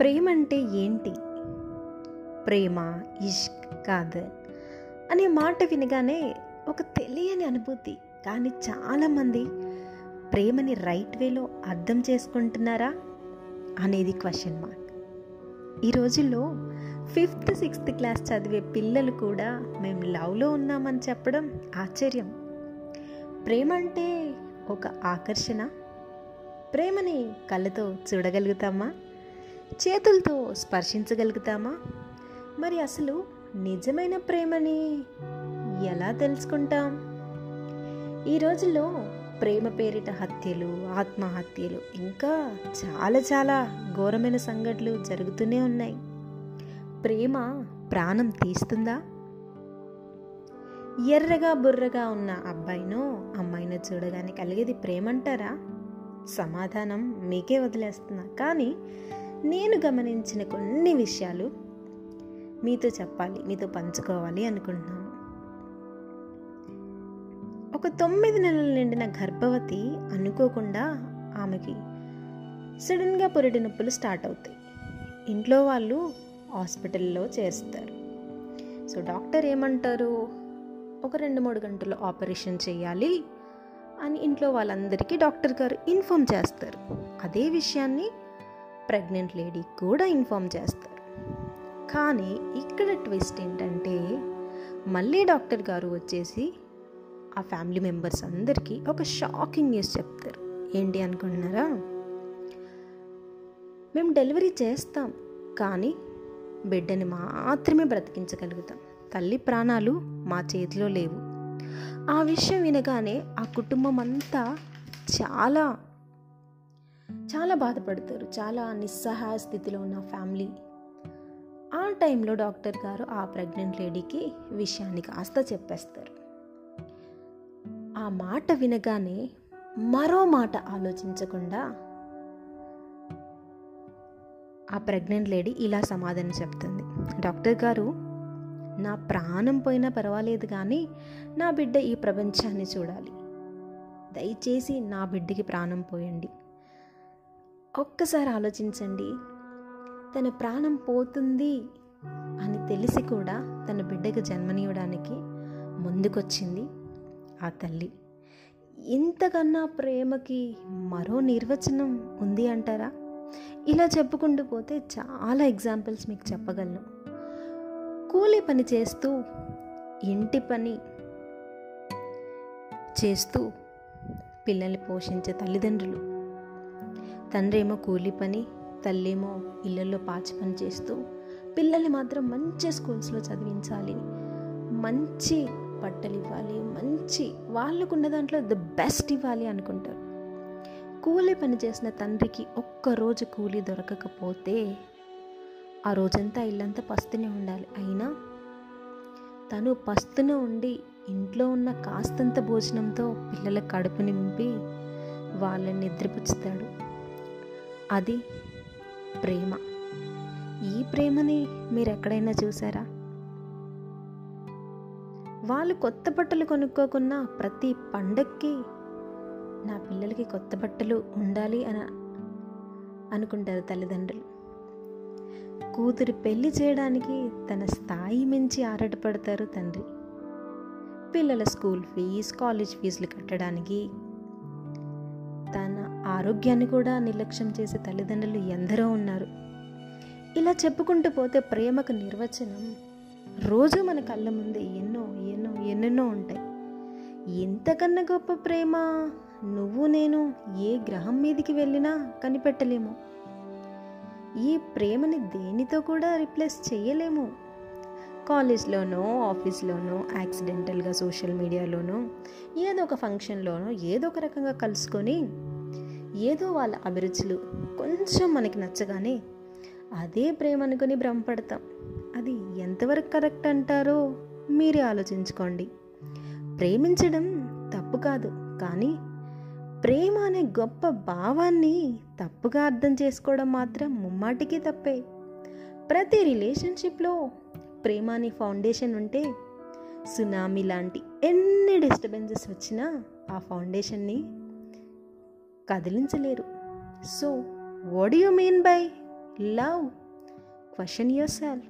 ప్రేమ అంటే ఏంటి? ప్రేమ ఇష్క్ కాదు. అనే మాట వినగానే ఒక తెలియని అనుభూతి. కానీ చాలామంది ప్రేమని రైట్ వేలో అర్థం చేసుకుంటున్నారా అనేది క్వశ్చన్ మార్క్. ఈ రోజుల్లో ఫిఫ్త్ సిక్స్త్ క్లాస్ చదివే పిల్లలు కూడా మేము లవ్లో ఉన్నామని చెప్పడం ఆశ్చర్యం. ప్రేమ అంటే ఒక ఆకర్షణ. ప్రేమని కళ్ళతో చూడగలుగుతామా? చేతులతో స్పర్శించగలుగుతామా? మరి అసలు నిజమైన ప్రేమని ఎలా తెలుసుకుంటాం? ఈ రోజుల్లో ప్రేమ పేరిట హత్యలు ఆత్మహత్యలు ఇంకా చాలా చాలా ఘోరమైన సంఘటనలు జరుగుతూనే ఉన్నాయి. ప్రేమ ప్రాణం తీస్తుందా? ఎర్రగా బుర్రగా ఉన్న అబ్బాయినో అమ్మాయినో చూడగానే కలిగేది ప్రేమంటారా? సమాధానం మీకే వదిలేస్తున్నా. కానీ నేను గమనించిన కొన్ని విషయాలు మీతో చెప్పాలి మీతో పంచుకోవాలి అనుకుంటున్నాను. ఒక తొమ్మిది నెలలు నిండిన గర్భవతి అనుకోకుండా ఆమెకి సడన్గా పురిటి నొప్పులు స్టార్ట్ అవుతాయి. ఇంట్లో వాళ్ళు హాస్పిటల్లో చేస్తారు సో డాక్టర్ ఏమంటారు? ఒక రెండు మూడు గంటలు ఆపరేషన్ చేయాలి అని ఇంట్లో వాళ్ళందరికీ డాక్టర్ గారు ఇన్ఫామ్ చేస్తారు. అదే విషయాన్ని ప్రెగ్నెంట్ లేడీ కూడా ఇన్ఫామ్ చేస్తారు. కానీ ఇక్కడ ట్విస్ట్ ఏంటంటే మళ్ళీ డాక్టర్ గారు వచ్చేసి ఆ ఫ్యామిలీ మెంబర్స్ అందరికీ ఒక షాకింగ్ న్యూస్ చెప్తారు. ఏంటి అనుకుంటున్నారా? మేము డెలివరీ చేస్తాం కానీ బిడ్డని మాత్రమే బ్రతికించగలుగుతాం. తల్లి ప్రాణాలు మా చేతిలో లేవు. ఆ విషయం వినగానే ఆ కుటుంబం అంతా చాలా చాలా బాధపడతారు. చాలా నిస్సహాయ స్థితిలో ఉన్న ఫ్యామిలీ. ఆ టైంలో డాక్టర్ గారు ఆ ప్రెగ్నెంట్ లేడీకి విషయాన్ని కాస్త చెప్పేస్తారు. ఆ మాట వినగానే మరో మాట ఆలోచించకుండా ఆ ప్రెగ్నెంట్ లేడీ ఇలా సమాధానం చెప్తుంది. డాక్టర్ గారు నా ప్రాణం పోయినా పర్వాలేదు కానీ నా బిడ్డ ఈ ప్రపంచాన్ని చూడాలి. దయచేసి నా బిడ్డకి ప్రాణం పోయండి. ఒక్కసారి ఆలోచించండి. తన ప్రాణం పోతుంది అని తెలిసి కూడా తన బిడ్డకు జన్మనివ్వడానికి ముందుకొచ్చింది ఆ తల్లి. ఇంతకన్నా ప్రేమకి మరో నిర్వచనం ఉంది అంటారా? ఇలా చెప్పుకుంటూ పోతే చాలా ఎగ్జాంపుల్స్ మీకు చెప్పగలను. కూలీ పని చేస్తూ ఇంటి పని చేస్తూ పిల్లల్ని పోషించే తల్లిదండ్రులు తండ్రి ఏమో కూలీ పని తల్లేమో ఇళ్ళల్లో పాచి పని చేస్తూ పిల్లల్ని మాత్రం మంచి స్కూల్స్లో చదివించాలి. మంచి బట్టలు ఇవ్వాలి మంచి వాళ్ళకున్న దాంట్లో ద బెస్ట్ ఇవ్వాలి అనుకుంటారు. కూలీ పని చేసిన తండ్రికి ఒక్కరోజు కూలీ దొరకకపోతే ఆ రోజంతా ఇల్లంతా పస్తునే ఉండాలి. అయినా తను పస్తున ఉండి ఇంట్లో ఉన్న కాస్తంత భోజనంతో పిల్లల కడుపు నింపి వాళ్ళని నిద్రపుచ్చుతాడు. అది ప్రేమ. ఈ ప్రేమని మీరు ఎక్కడైనా చూసారా? వాళ్ళు కొత్త బట్టలు కొనుక్కోకున్న ప్రతి పండక్కి నా పిల్లలకి కొత్త బట్టలు ఉండాలి అని అనుకుంటారు తల్లిదండ్రులు. కూతురు పెళ్ళి చేయడానికి తన స్థాయి మించి ఆరాటపడతారు తండ్రి. పిల్లల స్కూల్ ఫీజు కాలేజ్ ఫీజులు కట్టడానికి తన ఆరోగ్యాన్ని కూడా నిర్లక్ష్యం చేసే తల్లిదండ్రులు ఎందరో ఉన్నారు. ఇలా చెప్పుకుంటూ పోతే ప్రేమకు నిర్వచనం రోజు మన కళ్ళ ముందే ఎన్నో ఎన్నో ఎన్నెన్నో ఉంటాయి. ఎంతకన్నా గొప్ప ప్రేమ నువ్వు నేను ఏ గ్రహం మీదకి వెళ్ళినా కనిపెట్టలేము. ఈ ప్రేమని దేనితో కూడా రిప్లేస్ చేయలేము. కాలేజ్లోనో ఆఫీస్లోనో యాక్సిడెంటల్గా సోషల్ మీడియాలోనో ఏదో ఒక ఫంక్షన్లోనో ఏదో ఒక రకంగా కలుసుకొని ఏదో వాళ్ళ అభిరుచులు కొంచెం మనకి నచ్చగానే అదే ప్రేమ అనుకుని భ్రమపడతాం. అది ఎంతవరకు కరెక్ట్ అంటారో మీరే ఆలోచించుకోండి. ప్రేమించడం తప్పు కాదు కానీ ప్రేమ అనే గొప్ప భావాన్ని తప్పుగా అర్థం చేసుకోవడం మాత్రం ముమ్మాటికి తప్పే. ప్రతి రిలేషన్షిప్లో ప్రేమ అనే ఫౌండేషన్ ఉంటే సునామీ లాంటి ఎన్ని డిస్టర్బెన్సెస్ వచ్చినా ఆ ఫౌండేషన్ని కదిలించలేరు. So what you mean by love question yourself